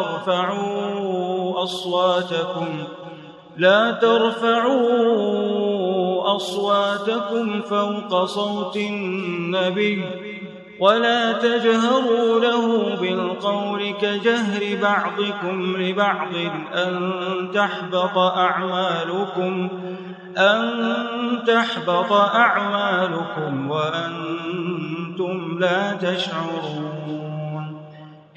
ترفعوا أصواتكم. لا ترفعوا أصواتكم فوق صوت النبي ولا تجهروا له بالقول كجهر بعضكم لبعض أن تحبط أعمالكم أن تحبط أعمالكم وأنتم لا تشعرون.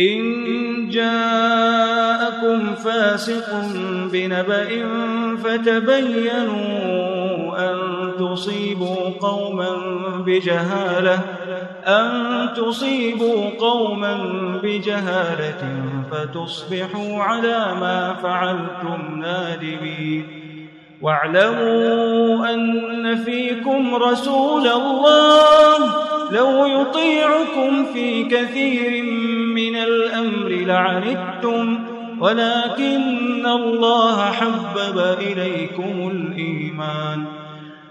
إن جاءكم فاسق بنبأ فتبينوا أن تصيبوا قوما بجهالة أن تصيبوا قوما بجهالة فتصبحوا على ما فعلتم نادمين. واعلموا أن فيكم رسول الله لو يطيعكم في كثير من الأمر لعنتم ولكن الله حبب إليكم الإيمان.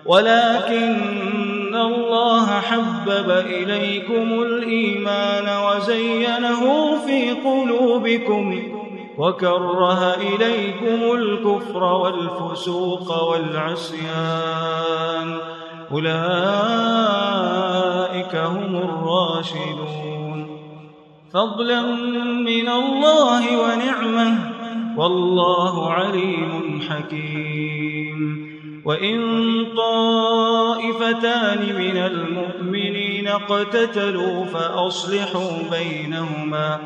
ولكن الله حبب إليكم الإيمان وزينه في قلوبكم وكره إليكم الكفر والفسوق والعصيان. أولئك هم الراشدون. فضلا من الله ونعمة والله عليم حكيم. وإن طائفتان من المؤمنين اقتتلوا فأصلحوا بينهما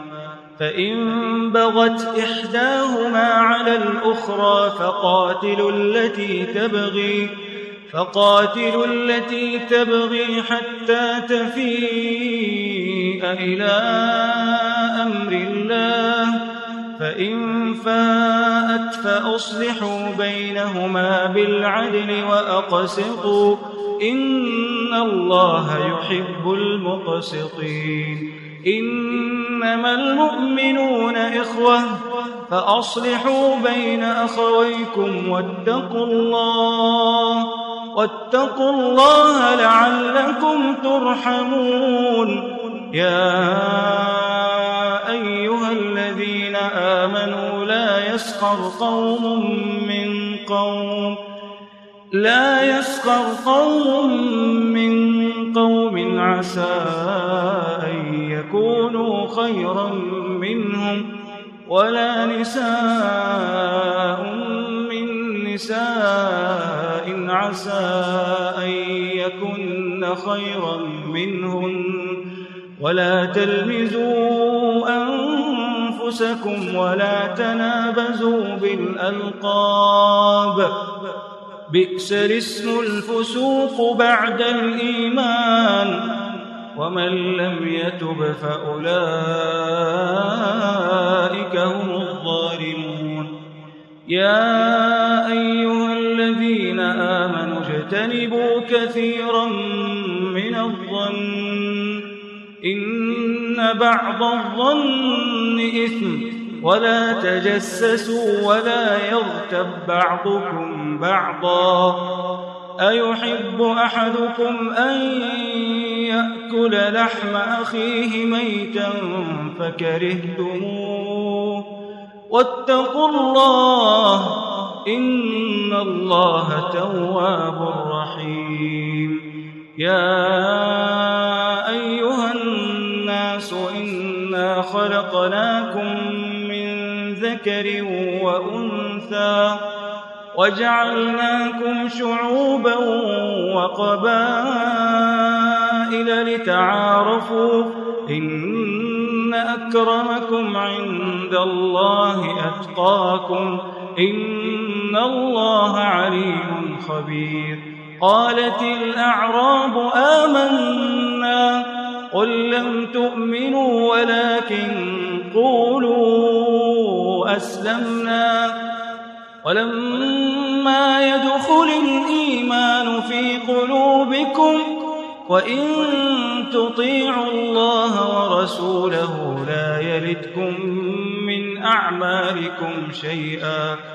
فإن بغت إحداهما على الأخرى فقاتلوا التي تبغي فقاتلوا التي تبغي حتى تفيء إلى أمر الله فإن فاءت فأصلحوا بينهما بالعدل وأقسطوا إن الله يحب المقسطين. إنما المؤمنون إخوة فأصلحوا بين أخويكم واتقوا الله. واتقوا الله لعلكم ترحمون. يا أيها الذين آمنوا لا يسخر قوم من قوم لا يسخر قوم من قوم. عسى أن يكونوا خيرا منهم ولا نساء نساء عسى أن يكن خيرا منهن ولا تلمزوا أنفسكم ولا تنابزوا بالألقاب بئس الاسم الفسوق بعد الإيمان ومن لم يتب فأولئك هم الظالمون يا آمنوا اجتنبوا كثيرا من الظن. إن بعض الظن إثم. ولا تجسسوا ولا يغتب بعضكم بعضا. أيحب أحدكم أن يأكل لحم أخيه ميتا فكرهتموه. واتقوا الله إن الله تواب رحيم. يا أيها الناس إنا خلقناكم من ذكر وأنثى وجعلناكم شعوبا وقبائل لتعارفوا إن أكرمكم عند الله أتقاكم إن الله عليم خبير. قالت الأعراب آمنا. قل لم تؤمنوا ولكن قولوا أسلمنا. ولما يدخل الإيمان في قلوبكم وإن تطيعوا الله ورسوله لا يلدكم من أعمالكم شيئا.